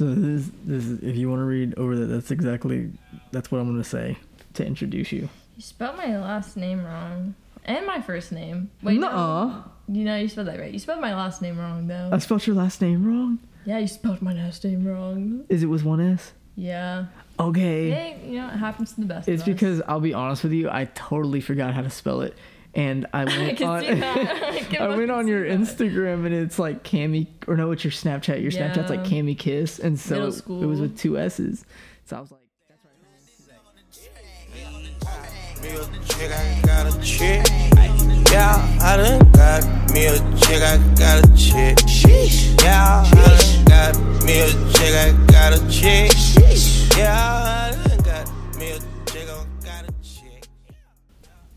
So this, this is, if you want to read over that, that's exactly, that's what I'm gonna say to introduce you. You spelled my last name wrong. And my first name. Wait, no. You know, you spelled that right. You spelled my last name wrong, though. I spelled your last name wrong. yeah, you spelled my last name wrong. Is it with one S? Yeah. Okay. Hey, you know, it happens to the best It's of us. because I'll be honest with you, I totally forgot how to spell it, and I I went can on. I, I went on your that. Instagram and it's like Cami or no, it's your Snapchat. Your Snapchat's like Cami Kiss, and so it, it was with two S's. So I was like, Me a chick, I got a chick. Yeah, I done got me a chick, I got a chick. Yeah, I done got me a chick, I got a chick.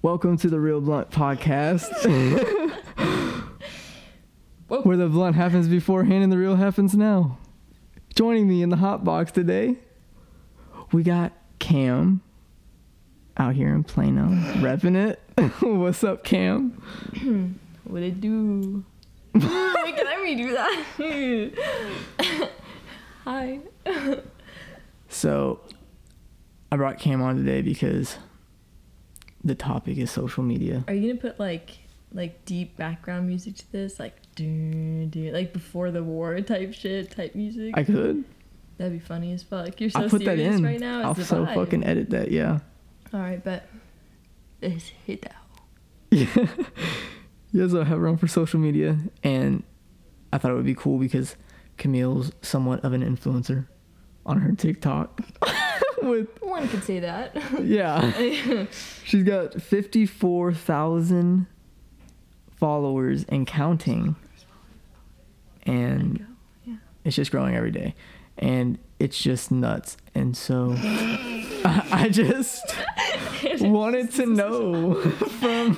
"Welcome to the Real Blunt Podcast, where the blunt happens beforehand and the real happens now." Joining me in the hot box today, we got Cam out here in Plano, repping it. What's up, Cam? What it do? Wait, can I redo that? Hi. So, I brought Cam on today because the topic is social media. Are you gonna put like like deep background music to this, like do do like before the war type shit type music? I could. That'd be funny as fuck. You're so I'll put that serious in. right now. It's I'll so vibe. fucking edit that. Yeah. All right, but let's hit that. Yeah. yeah. So I have her on for social media, and I thought it would be cool because Camille's somewhat of an influencer on her TikTok. With One could say that. yeah, she's got fifty four thousand followers and counting, and Yeah. it's just growing every day and it's just nuts and so I, I just wanted to know from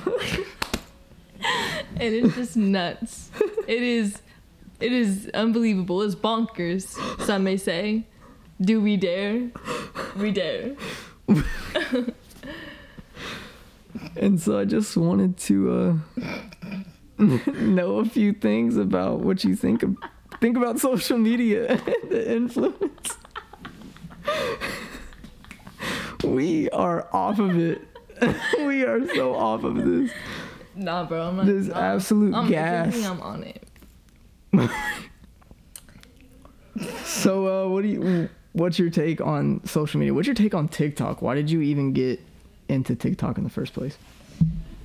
It is just nuts. it is it is unbelievable. It's bonkers, some may say. Do we dare? We dare. and so i just wanted to uh know a few things about what you think of think about social media and the influence we are off of it we are so off of this Nah, bro. I'm not. This nah. absolute I'm, gas. I'm on it. So, uh, what do you? What's your take on social media? What's your take on TikTok? Why did you even get into TikTok in the first place?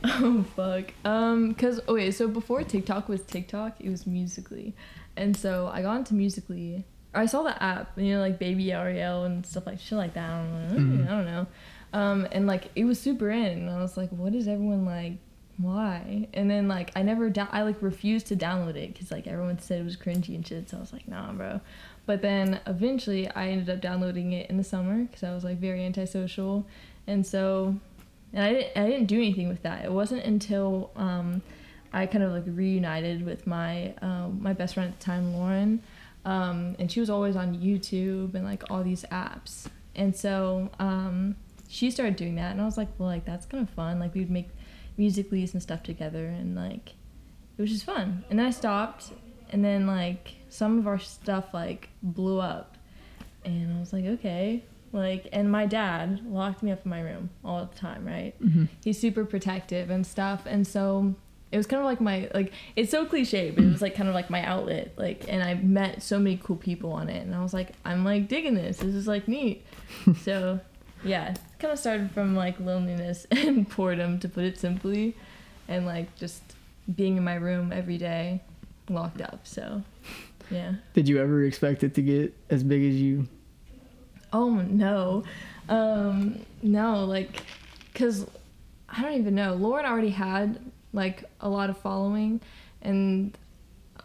Oh fuck. Um, cause okay, so before TikTok was TikTok, it was Musical.ly, and so I got into Musical.ly. I saw the app, you know, like Baby Ariel and stuff like shit like that. I don't know. Mhm. I don't know. Um, and like it was super in, and I was like, what is everyone like? Why? And then like I never down. I like refused to download it because like everyone said it was cringy and shit. So I was like, nah, bro. But then eventually I ended up downloading it in the summer because I was like very antisocial, and so and I didn't, I didn't do anything with that. It wasn't until um, I kind of like reunited with my um, my best friend at the time, Lauren, um, and she was always on YouTube and like all these apps. And so um, she started doing that, and I was like, well, like that's kind of fun. Like we'd make music leads and stuff together, and like it was just fun. And then I stopped, and then like some of our stuff like blew up, and I was like, okay, like, and my dad locked me up in my room all the time, right? Mm-hmm. He's super protective and stuff, and so it was kind of like my like it's so cliche, but it was like kind of like my outlet. Like, and I met so many cool people on it, and I was like, I'm like digging this. This is like neat. so, yeah, kind of started from like loneliness and boredom, to put it simply, and like just being in my room every day, locked up. So, yeah. Did you ever expect it to get as big as you? Oh no, um, no, like, cause I don't even know. Lauren already had like a lot of following, and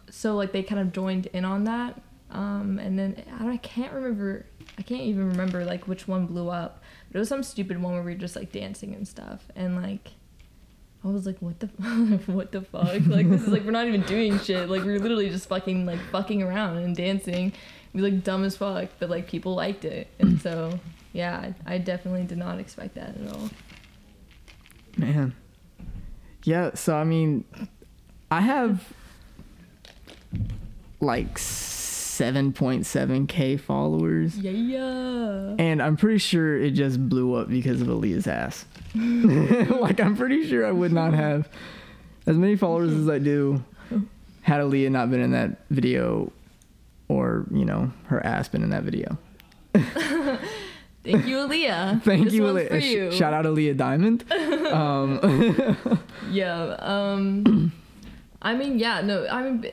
so like they kind of joined in on that. Um, and then I, don't, I can't remember. I can't even remember like which one blew up. But it was some stupid one where we were just like dancing and stuff, and like. I was like, what the, what the fuck? Like, this is like, we're not even doing shit. Like, we're literally just fucking, like, fucking around and dancing. We like dumb as fuck, but like people liked it, and so yeah, I definitely did not expect that at all. Man. Yeah, so I mean, I have like 7.7k followers. Yeah, yeah. And I'm pretty sure it just blew up because of Aaliyah's ass. like, I'm pretty sure I would not have as many followers as I do had Aaliyah not been in that video or, you know, her ass been in that video. Thank you, Aaliyah. Thank This you, Aaliyah. You. Shout out to Aaliyah Diamond. Um, Yeah. Um. I mean, yeah. No. I mean,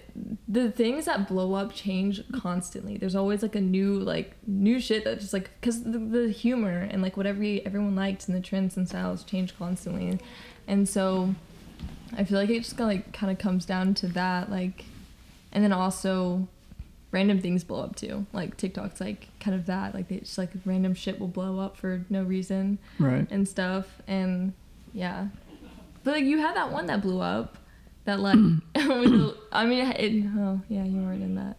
the things that blow up change constantly. There's always like a new, like new shit that just like because the, the humor and like whatever you- everyone likes and the trends and styles change constantly, and so I feel like it just kind of like kind of comes down to that, like, and then also random things blow up too. Like TikTok's like kind of that. Like they just like random shit will blow up for no reason right. and stuff and yeah but like you had that one that blew up that like the- i mean it, oh yeah you weren't in that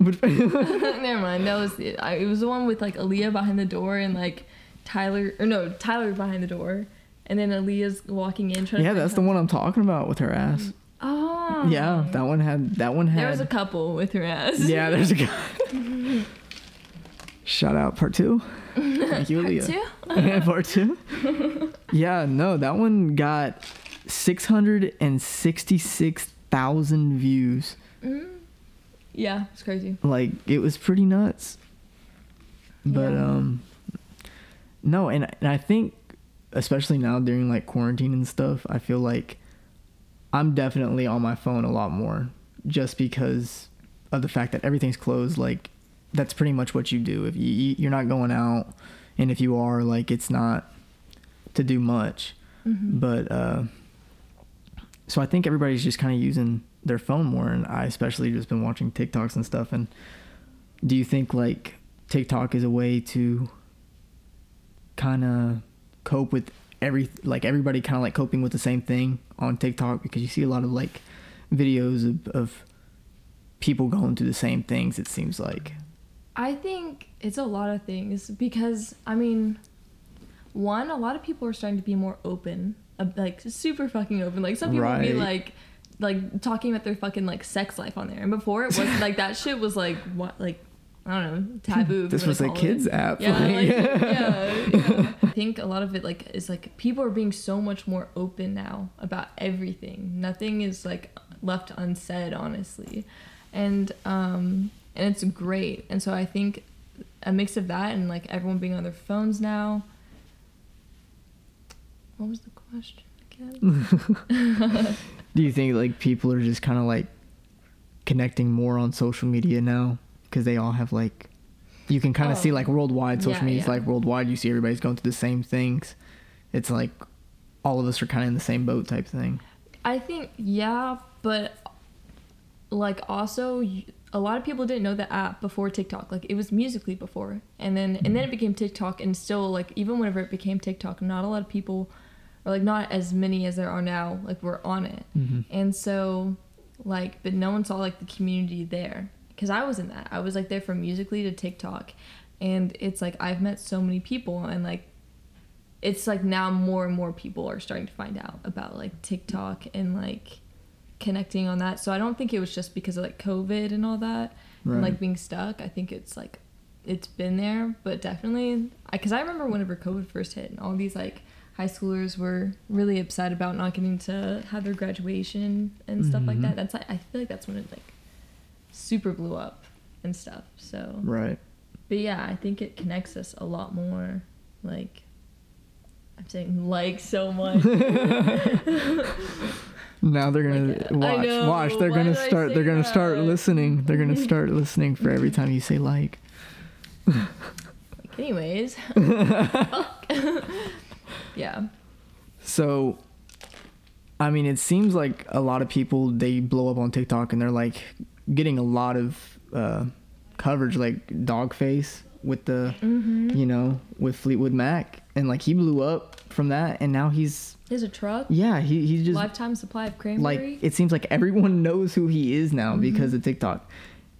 But- never mind that was it I, it was the one with like Aaliyah behind the door and like tyler or no tyler behind the door and then Aaliyah's walking in trying yeah, that's the one I'm talking about with her ass. oh Yeah, that one had that one had. there was a couple with her ass yeah, there's a guy. Shout out part two. Thank you, Part two? Yeah, part two. yeah, no, that one got six hundred and sixty-six thousand views. yeah it's crazy Like it was pretty nuts. But Yeah. um, no, and and I think especially now during like quarantine and stuff, I feel like I'm definitely on my phone a lot more just because of the fact that everything's closed. Like that's pretty much what you do if you you- you're not going out, and if you are, like it's not to do much. But uh, so I think everybody's just kind of using their phone more, and I especially just been watching TikToks and stuff. And do you think like TikTok is a way to kind of cope with every like everybody kind of like coping with the same thing on TikTok because you see a lot of like videos of, of people going through the same things. It seems like I think it's a lot of things because I mean, one, a lot of people are starting to be more open, like super fucking open. Like some people would be like, like talking about their fucking like sex life on there, and before it was like that shit was like what like I don't know taboo. this was a kids it. app. Yeah, like, yeah, yeah. I think a lot of it like is like people are being so much more open now about everything. Nothing is like left unsaid, honestly, and um and it's great. And so I think a mix of that and like everyone being on their phones now. What was the question again? Do you think like people are just kind of like connecting more on social media now because they all have like you can kind of Oh. see like worldwide social Yeah, media is yeah. like worldwide you see everybody's going through the same things it's like all of us are kind of in the same boat type thing I think yeah, but like also a lot of people didn't know the app before TikTok. Like it was Musical.ly before, and then and then mm-hmm. it became TikTok, and still like even whenever it became TikTok, not a lot of people, or like not as many as there are now, like were on it, mm-hmm. and so like but no one saw like the community there because I was in that. I was like there from Musical.ly to TikTok, and it's like I've met so many people and like it's like now more and more people are starting to find out about like TikTok and like connecting on that. So I don't think it was just because of like COVID and all that and like being stuck. I think it's like it's been there, but definitely because I, remember whenever COVID first hit and all these like high schoolers were really upset about not getting to have their graduation and stuff like Mhm. that. That's I feel like that's when it like super blew up and stuff. So right but yeah, I think it connects us a lot more. Like, I'm saying like so much. now they're gonna Like, watch know, watch they're gonna start they're gonna start listening they're gonna start listening for every time you say like like, anyways. yeah. So, I mean, it seems like a lot of people they blow up on TikTok and they're like getting a lot of uh, coverage, like Doggface with the, Mm-hmm. you know, with Fleetwood Mac, and like he blew up from that, and now he's There's a truck. yeah, he he's just Lifetime supply of cranberry. like it seems like everyone knows who he is now because of TikTok,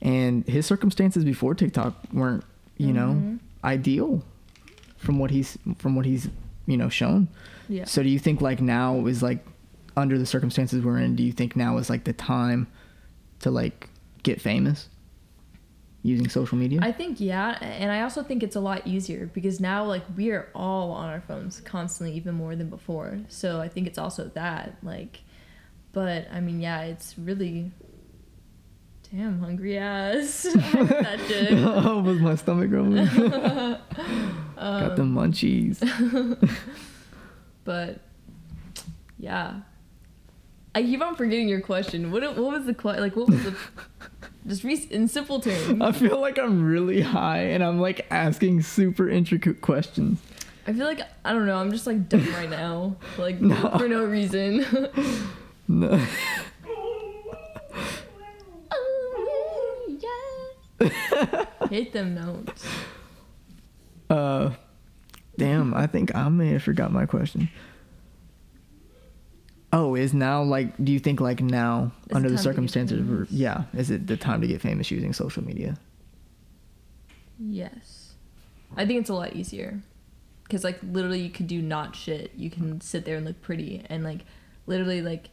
and his circumstances before TikTok weren't, you know, ideal from what he's from what he's you know shown. yeah. So do you think like now is like under the circumstances we're in, do you think now is like the time to like get famous? using social media? I think yeah, and I also think it's a lot easier because now like we are all on our phones constantly, even more than before. So I think it's also that like, but I mean yeah, it's really. Damn, hungry ass. I that shit. oh, was my stomach grumbling? Got the Um, munchies. but yeah, I keep on forgetting your question. What what was the que- like? What was the just re- in simple terms? I feel like I'm really high and I'm like asking super intricate questions. I feel like I don't know. I'm just like dumb right now, like No. for no reason. No. Hit them notes. Uh, damn, I think I may have forgot my question. Oh, is now like? Do you think like now Is under the time to get circumstances? Yeah, is it the time to get famous using social media? Yes, I think it's a lot easier because like literally you could do not shit. You can sit there and look pretty and like literally like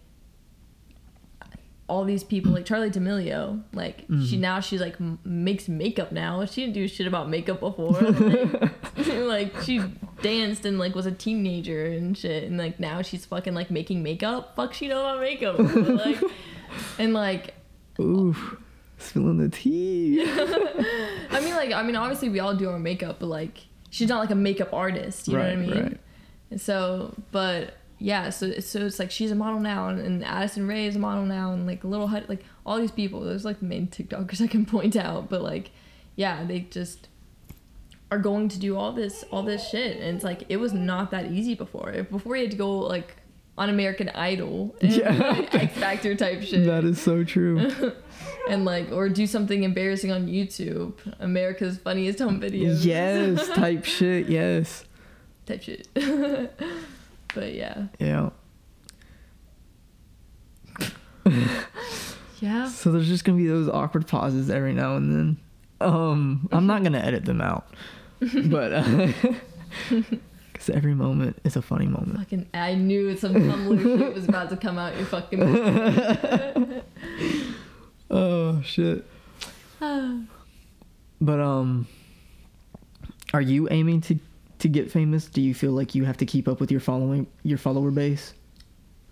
all these people like Charli D'Amelio like she mm-hmm. now she's like m- makes makeup now. She didn't do shit about makeup before. Like, like she danced and like was a teenager and shit and like now she's fucking like making makeup. Fuck she know about makeup. But, like and like Oof, spilling the tea. I mean, like, I mean, obviously we all do our makeup, but like, she's not like a makeup artist. You know what I mean? right. So, but yeah, so so it's like she's a model now, and, and Addison Rae is a model now, and like Lil Huddy, like all these people. There's like the main TikTokers I can point out, but like, yeah, they just are going to do all this all this shit, and it's like it was not that easy before. Before you had to go like on American Idol, and, Yeah. like, X Factor type shit that is so true. and like or do something embarrassing on YouTube. America's funniest home videos. yes, type shit. Yes. Type shit. But yeah. Yeah. Yeah. So there's just gonna be those awkward pauses every now and then. Um, I'm not gonna edit them out, but because every moment is a funny moment. Fucking I knew some shit was about to come out your fucking Oh shit. But um, are you aiming to to get famous? Do you feel like you have to keep up with your following your follower base?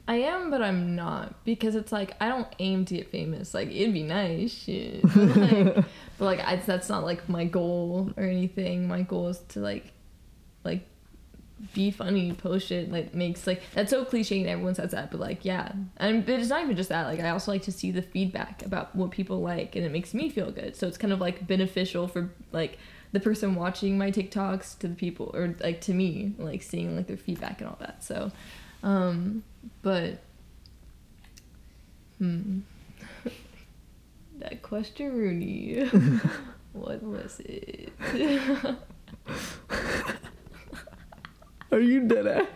I am, but I'm not because it's like I don't aim to get famous. Like it'd be nice, shit. But like, but like I, that's not like my goal or anything. My goal is to like, like, be funny, post shit. Like makes like that's so cliche and everyone says that, but like yeah, and but it's not even just that. Like I also like to see the feedback about what people like, and it makes me feel good. So it's kind of like beneficial for like the person watching my TikToks to the people or like to me, like seeing like their feedback and all that. So, um, but hmm, that question, Rooney. what was it? Are you dead ass?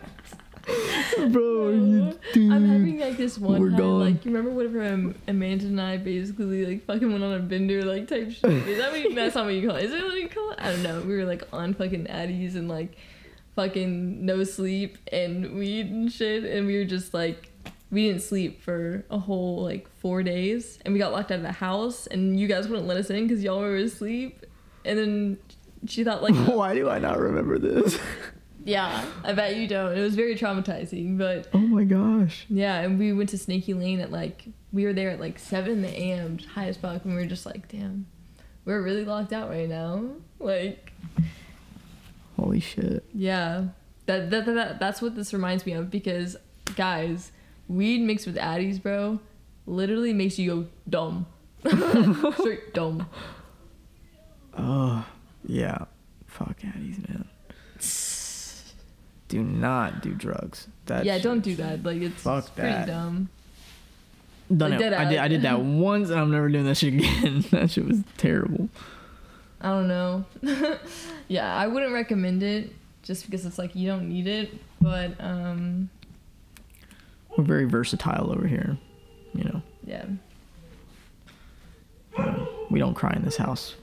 Bro, you dude? I'm having like this one We're time, gone. like you remember whenever um, Amanda and I basically like fucking went on a bender like type shit. Is that what you, that's not what you call it? Is it what you call it? I don't know. We were like on fucking Addies and like fucking no sleep and weed and shit, and we were just like we didn't sleep for a whole like four days, and we got locked out of the house, and you guys wouldn't let us in because y'all were asleep, and then she thought like Why do I not remember this? Yeah, I bet you don't. It was very traumatizing, but. Oh my gosh. Yeah, and we went to Snaky Lane at like we were there at like seven a.m. high as fuck, and we were just like, damn, we're really locked out right now. Like, Holy shit. yeah, that that, that, that that's what this reminds me of because guys, weed mixed with addies, bro, literally makes you go dumb, straight dumb. Oh, yeah. Fuck Addies, man. Do not do drugs. That yeah, shit- don't do that. Like it's, Fuck it's pretty that. dumb. Done Like, it. I did. I did that once, and I'm never doing that shit again. that shit was terrible. I don't know. yeah, I wouldn't recommend it just because it's like you don't need it, but um, We're very versatile over here. You know, yeah. we don't cry in this house.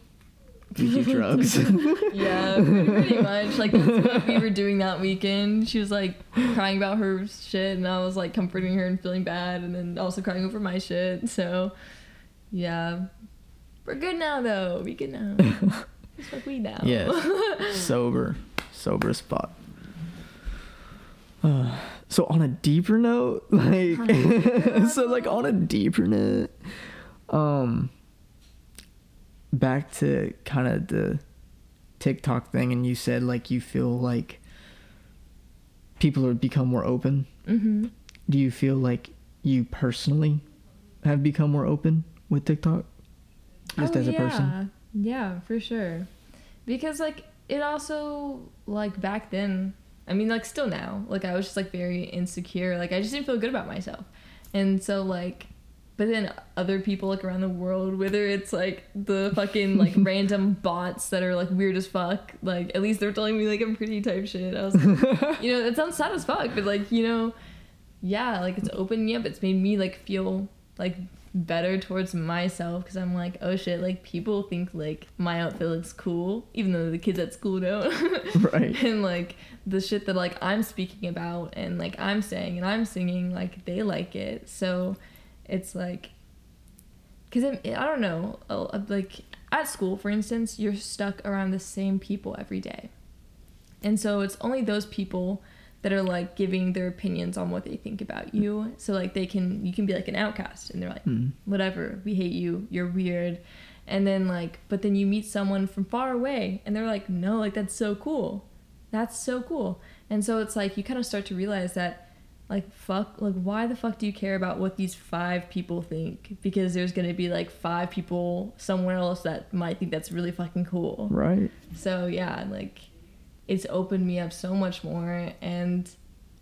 We do drugs. Yeah, pretty, pretty much. Like that's what we were doing that weekend. She was like crying about her shit, and I was like comforting her and feeling bad, and then also crying over my shit. So, yeah, We're good now though. We good now. We smoke weed now. Yes. sober, sober spot. Uh, so on a deeper note, like, so like on a deeper note, um, back to kind of the TikTok thing, and you said like you feel like people have become more open. mm-hmm. Do you feel like you personally have become more open with TikTok, just Oh, as a yeah. person? Yeah, for sure. Because like it also like back then, I mean like still now, like I was just like very insecure. Like I just didn't feel good about myself. And so like but then other people like around the world, whether it's like the fucking like random bots that are like weird as fuck, like at least they're telling me like I'm pretty type shit. I was like, you know, it sounds sad as fuck, but like, you know, yeah, like it's opened me up. It's made me like feel like better towards myself because I'm like, oh shit, like people think like my outfit looks cool, even though the kids at school don't. Right. and like the shit that like I'm speaking about and like I'm saying and I'm singing, like they like it. So it's like, because I don't know, like at school, for instance, you're stuck around the same people every day. And so it's only those people that are like giving their opinions on what they think about you. So like they can you can be like an outcast and they're like Mm. whatever, we hate you, you're weird. And then like but then you meet someone from far away and they're like no, like that's so cool. That's so cool. And so it's like you kind of start to realize that like fuck like why the fuck do you care about what these five people think because there's going to be like five people somewhere else that might think that's really fucking cool. Right. So yeah, like it's opened me up so much more and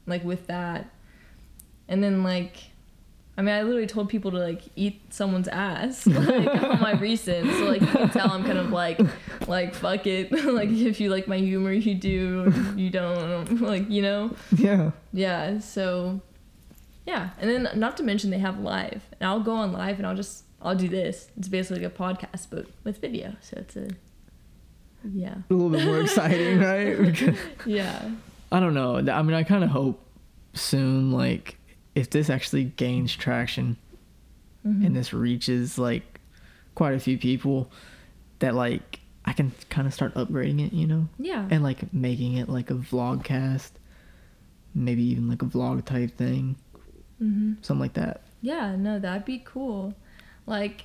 like with that and then like I mean I literally told people to like eat someone's ass like on my recent so like you can tell I'm kind of like like fuck it. Like if you like my humor you do. You don't like you know? Yeah. yeah so yeah. And then not to mention they have live. And I'll go on live and I'll just I'll do this. It's basically like a podcast but with video. So it's a yeah. A little bit more exciting, right? Yeah. I don't know. I mean, I kind of hope soon, like, if this actually gains traction Mhm. and this reaches like quite a few people, that like I can kind of start upgrading it, you know, yeah. And like making it like a vlogcast, maybe even like a vlog type thing, hmm something like that. yeah no that'd be cool. Like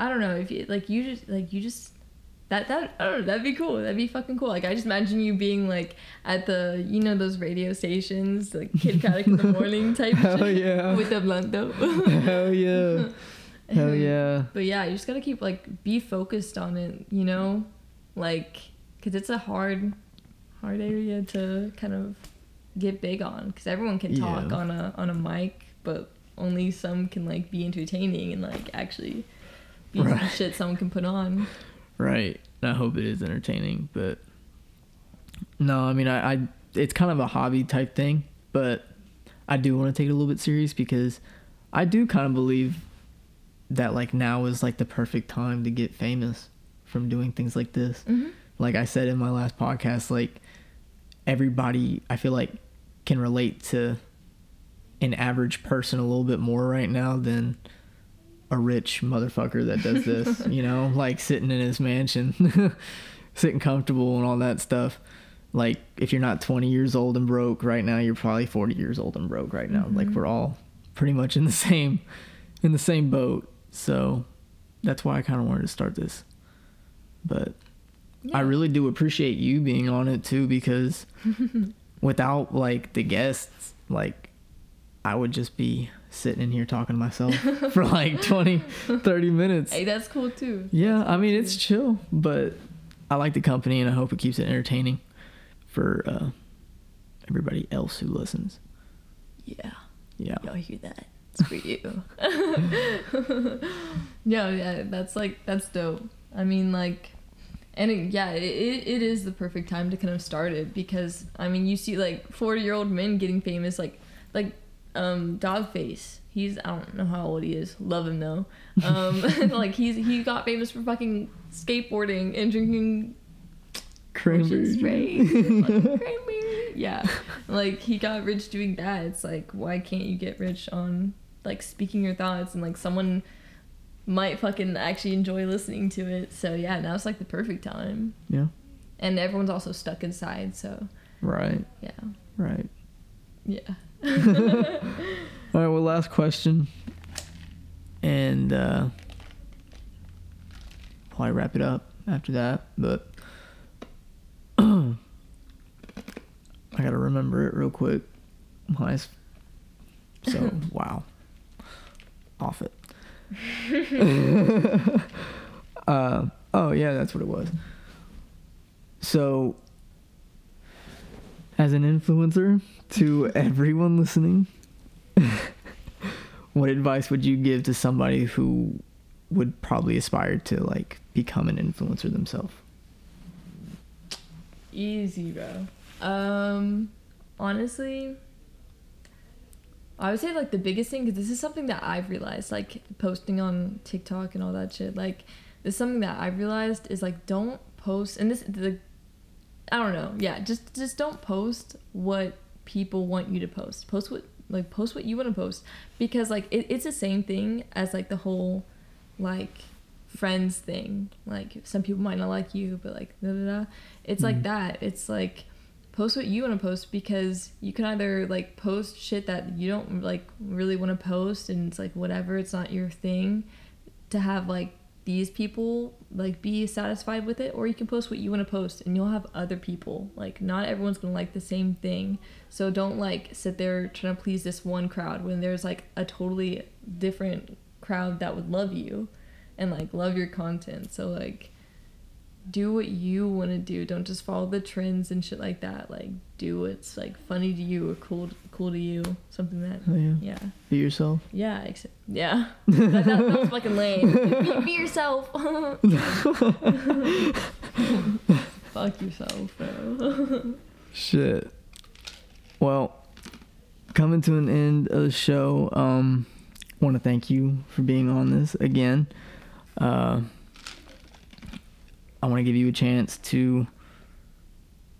i don't know if you like you just like you just that that I don't know, that'd be cool that'd be fucking cool like i just imagine you being like at the you know those radio stations like Kidd Kraddick in the morning type Hell shit yeah. with the blunt though Hell yeah. Hell yeah. but yeah you just gotta keep like be focused on it you know like because it's a hard hard area to kind of get big on because everyone can talk Yeah. on a on a mic but only some can like be entertaining and like actually be some shit someone can put on Right. I hope it is entertaining, but no, I mean, I, I it's kind of a hobby type thing, but I do want to take it a little bit serious because I do kind of believe that like now is like the perfect time to get famous from doing things like this. mm-hmm. Like I said in my last podcast, like everybody I feel like can relate to an average person a little bit more right now than a rich motherfucker that does this, you know, like sitting in his mansion, sitting comfortable and all that stuff. Like if you're not 20 years old and broke right now, you're probably 40 years old and broke right now. Like Mhm. we're all pretty much in the same in the same boat. So that's why I kind of wanted to start this. But I really do appreciate you being on it too because without like the guests, like I would just be sitting in here talking to myself for like 20, 30 minutes. hey that's cool too Yeah, I mean it's chill, but I like the company and I hope it keeps it entertaining for uh, everybody else who listens. yeah Yeah. y'all hear that it's for you yeah yeah that's like that's dope i mean like and it, yeah it, it it is the perfect time to kind of start it because i mean you see like 40 year old men getting famous like like um doggface he's i don't know how old he is love him though um like he's he got famous for fucking skateboarding and drinking Cranberry. Spray. Cranberry. Yeah. Like he got rich doing that. It's like why can't you get rich on like speaking your thoughts and like someone might fucking actually enjoy listening to it. So yeah, now it's like the perfect time. Yeah. And everyone's also stuck inside, so Right. yeah. Right. Yeah. All right. Well, last question, and uh, probably wrap it up after that. But I gotta remember it real quick. Nice. So wow. Off it. uh, oh yeah, that's what it was. So, as an influencer to everyone listening, what advice would you give to somebody who would probably aspire to like become an influencer themselves? Easy, bro. Um, honestly, I would say like the biggest thing because this is something that I've realized, like posting on TikTok and all that shit. Like, this is something that I've realized is like don't post, and this the, I don't know, yeah, just just don't post what people want you to post. Post what like post what you want to post because like it, it's the same thing as like the whole like friends thing. Like some people might not like you, but like da da da. It's like Mhm. that. It's like post what you want to post because you can either like post shit that you don't like really want to post and it's like whatever, it's not your thing to have like these people like be satisfied with it or you can post what you want to post and you'll have other people. Like not everyone's gonna like the same thing. So don't like sit there trying to please this one crowd when there's like a totally different crowd that would love you and like love your content. So like do what you want to do don't just follow the trends and shit like that like do what's like funny to you or cool cool to you something that Oh, yeah. yeah Be yourself. yeah except yeah that, that, that was fucking lame be, be yourself fuck yourself bro Shit. Well, coming to an end of the show, um, want to thank you for being on this again. Uh, I want to give you a chance to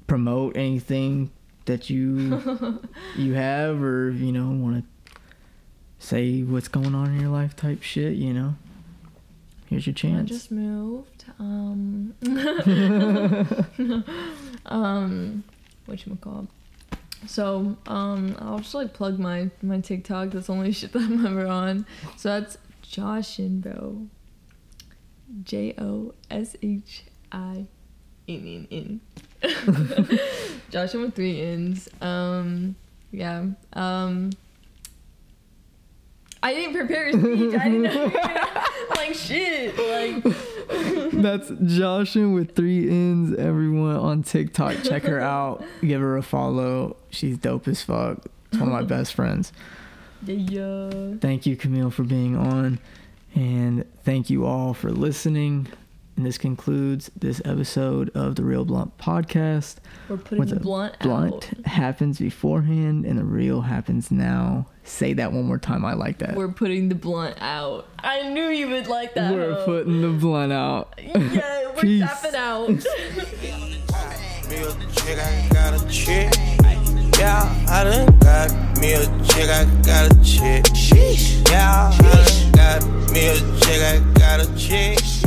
promote anything that you you have, or you know, want to say what's going on in your life, type shit. You know, here's your I chance. just moved. Um, um, what you call? So, um, I'll just like plug my my TikTok. That's the only shit that I'm ever on. So that's Joshin, bro. J O S H I N N N. Joshin with three ins. Um, yeah. Um. I didn't prepare a speech. I didn't know. like shit. Like That's Joshin with three ins. Everyone on TikTok, check her out. Give her a follow. She's dope as fuck. It's one of my best friends. yeah. Thank you, Camille, for being on. And thank you all for listening. And this concludes this episode of the Real Blunt podcast. We're putting the blunt, Blunt out. happens beforehand and the real happens now. Say that one more time. I like that. We're putting the blunt out. I knew you would like that. We're hoe. putting the blunt out. Yeah, we're Peace. tapping out. Me a chick, I got a chick. Yeah, I done got me a chick, I got a chick. Yeah, I done got me a chick, I got a chick. Yeah.